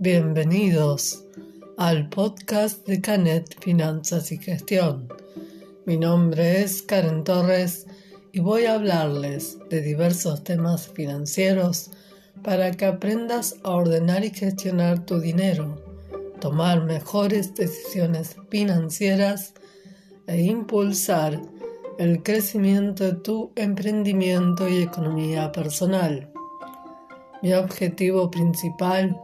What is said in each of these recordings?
Bienvenidos al podcast de Canet Finanzas y Gestión. Mi nombre es Karen Torres y voy a hablarles de diversos temas financieros para que aprendas a ordenar y gestionar tu dinero, tomar mejores decisiones financieras e impulsar el crecimiento de tu emprendimiento y economía personal. Mi objetivo principal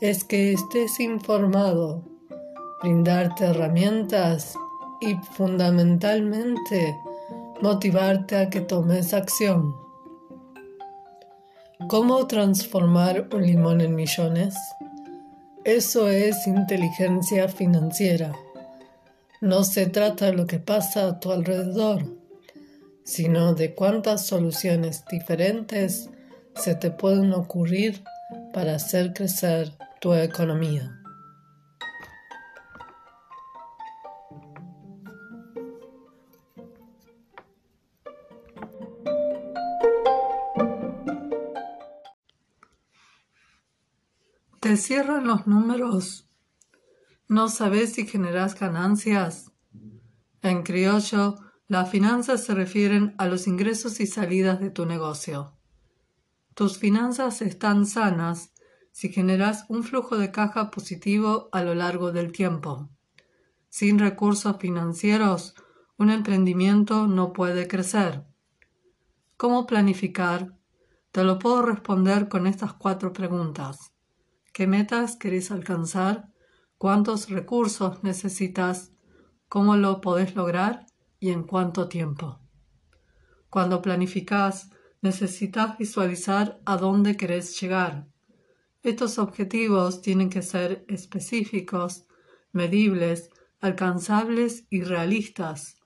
es que estés informado, brindarte herramientas y fundamentalmente motivarte a que tomes acción. ¿Cómo transformar un limón en millones? Eso es inteligencia financiera. No se trata de lo que pasa a tu alrededor, sino de cuántas soluciones diferentes se te pueden ocurrir para hacer crecer tu economía. ¿Te cierran los números? ¿No sabes si generas ganancias? En criollo, las finanzas se refieren a los ingresos y salidas de tu negocio. Tus finanzas están sanas si generas un flujo de caja positivo a lo largo del tiempo. Sin recursos financieros, un emprendimiento no puede crecer. ¿Cómo planificar? Te lo puedo responder con estas cuatro preguntas. ¿Qué metas querés alcanzar? ¿Cuántos recursos necesitas? ¿Cómo lo podés lograr? ¿Y en cuánto tiempo? Cuando planificas, necesitas visualizar a dónde querés llegar estos objetivos tienen que ser específicos, medibles, alcanzables y realistas.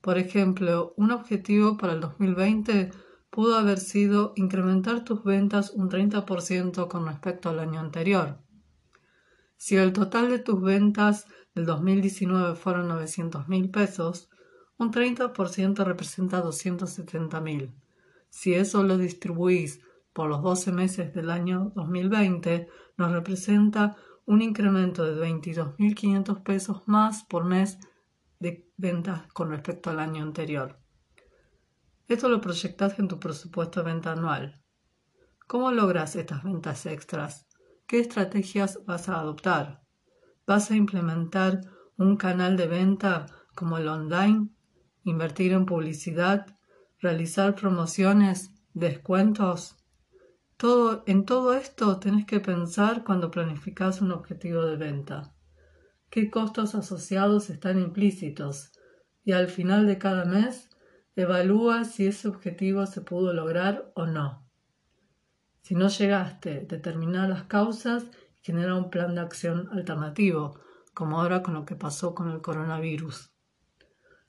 Por ejemplo, un objetivo para el 2020 pudo haber sido incrementar tus ventas un 30% con respecto al año anterior. Si el total de tus ventas del 2019 fueron 900 mil pesos, un 30% representa 270 mil. Si eso lo distribuís por los 12 meses del año 2020 nos representa un incremento de 22.500 pesos más por mes de ventas con respecto al año anterior. Esto lo proyectas en tu presupuesto de venta anual. ¿Cómo logras estas ventas extras? ¿Qué estrategias vas a adoptar? ¿Vas a implementar un canal de venta como el online? ¿Invertir en publicidad? ¿Realizar promociones? ¿Descuentos? En todo esto tenés que pensar cuando planificas un objetivo de venta. ¿Qué costos asociados están implícitos? Y al final de cada mes, evalúa si ese objetivo se pudo lograr o no. Si no llegaste, determina las causas y genera un plan de acción alternativo, como ahora con lo que pasó con el coronavirus.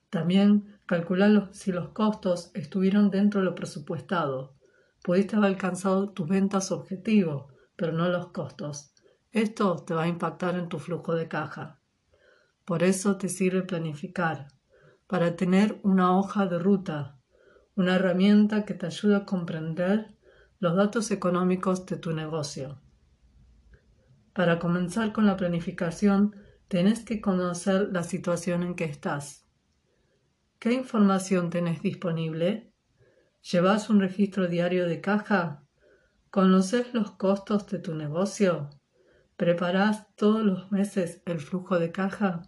También calcular si los costos estuvieron dentro de lo presupuestado Pudiste haber alcanzado tus ventas objetivo, pero no los costos. Esto te va a impactar en tu flujo de caja. Por eso te sirve planificar, para tener una hoja de ruta, una herramienta que te ayude a comprender los datos económicos de tu negocio. Para comenzar con la planificación, tenés que conocer la situación en que estás. ¿Qué información tenés disponible? ¿Llevas un registro diario de caja? ¿Conoces los costos de tu negocio? ¿Preparás todos los meses el flujo de caja?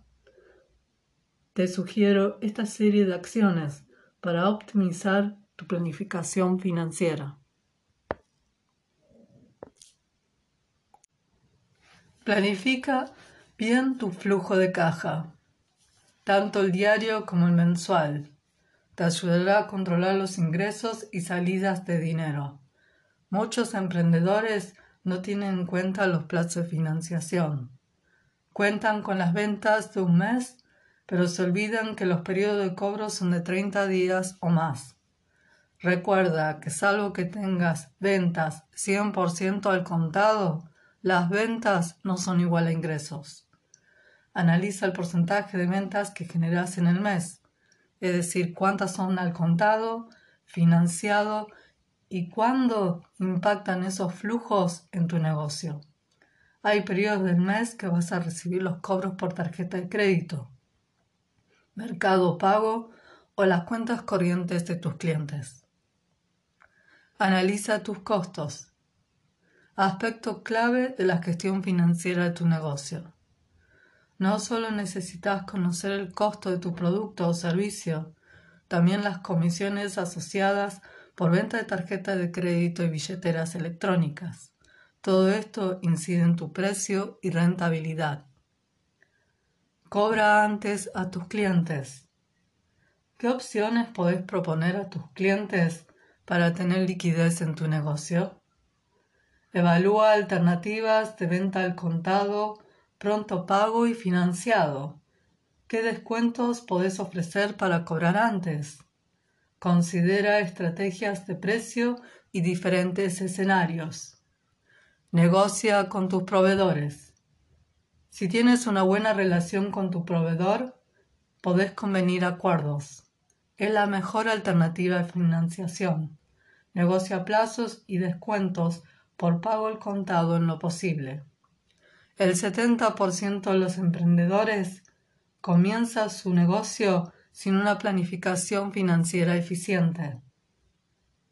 Te sugiero esta serie de acciones para optimizar tu planificación financiera. Planifica bien tu flujo de caja, tanto el diario como el mensual te ayudará a controlar los ingresos y salidas de dinero. Muchos emprendedores no tienen en cuenta los plazos de financiación. Cuentan con las ventas de un mes, pero se olvidan que los periodos de cobro son de 30 días o más. Recuerda que salvo que tengas ventas 100% al contado, las ventas no son igual a ingresos. Analiza el porcentaje de ventas que generas en el mes es decir, cuántas son al contado, financiado y cuándo impactan esos flujos en tu negocio. Hay periodos del mes que vas a recibir los cobros por tarjeta de crédito, mercado pago o las cuentas corrientes de tus clientes. Analiza tus costos. Aspecto clave de la gestión financiera de tu negocio. No solo necesitas conocer el costo de tu producto o servicio, también las comisiones asociadas por venta de tarjetas de crédito y billeteras electrónicas. Todo esto incide en tu precio y rentabilidad. Cobra antes a tus clientes. ¿Qué opciones podés proponer a tus clientes para tener liquidez en tu negocio? Evalúa alternativas de venta al contado, pronto pago y financiado. ¿Qué descuentos podés ofrecer para cobrar antes? Considera estrategias de precio y diferentes escenarios. Negocia con tus proveedores. Si tienes una buena relación con tu proveedor, podés convenir acuerdos. Es la mejor alternativa de financiación. Negocia plazos y descuentos por pago al contado en lo posible. El 70% de los emprendedores comienza su negocio sin una planificación financiera eficiente.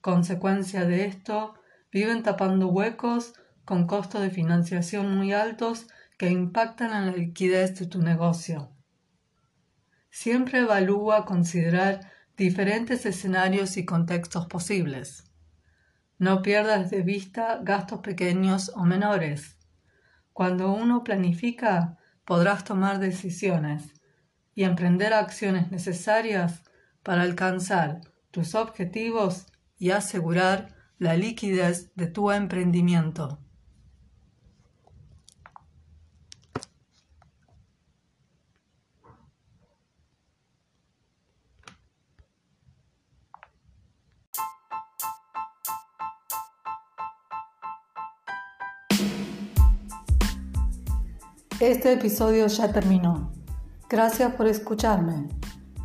Consecuencia de esto, viven tapando huecos con costos de financiación muy altos que impactan en la liquidez de tu negocio. Siempre evalúa considerar diferentes escenarios y contextos posibles. No pierdas de vista gastos pequeños o menores. Cuando uno planifica, podrás tomar decisiones y emprender acciones necesarias para alcanzar tus objetivos y asegurar la liquidez de tu emprendimiento. Este episodio ya terminó. Gracias por escucharme.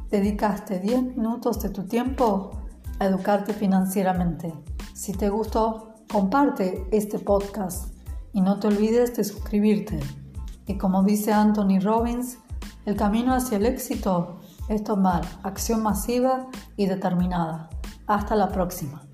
Dedicaste 10 minutos de tu tiempo a educarte financieramente. Si te gustó, comparte este podcast y no te olvides de suscribirte. Y como dice Anthony Robbins, el camino hacia el éxito es tomar acción masiva y determinada. Hasta la próxima.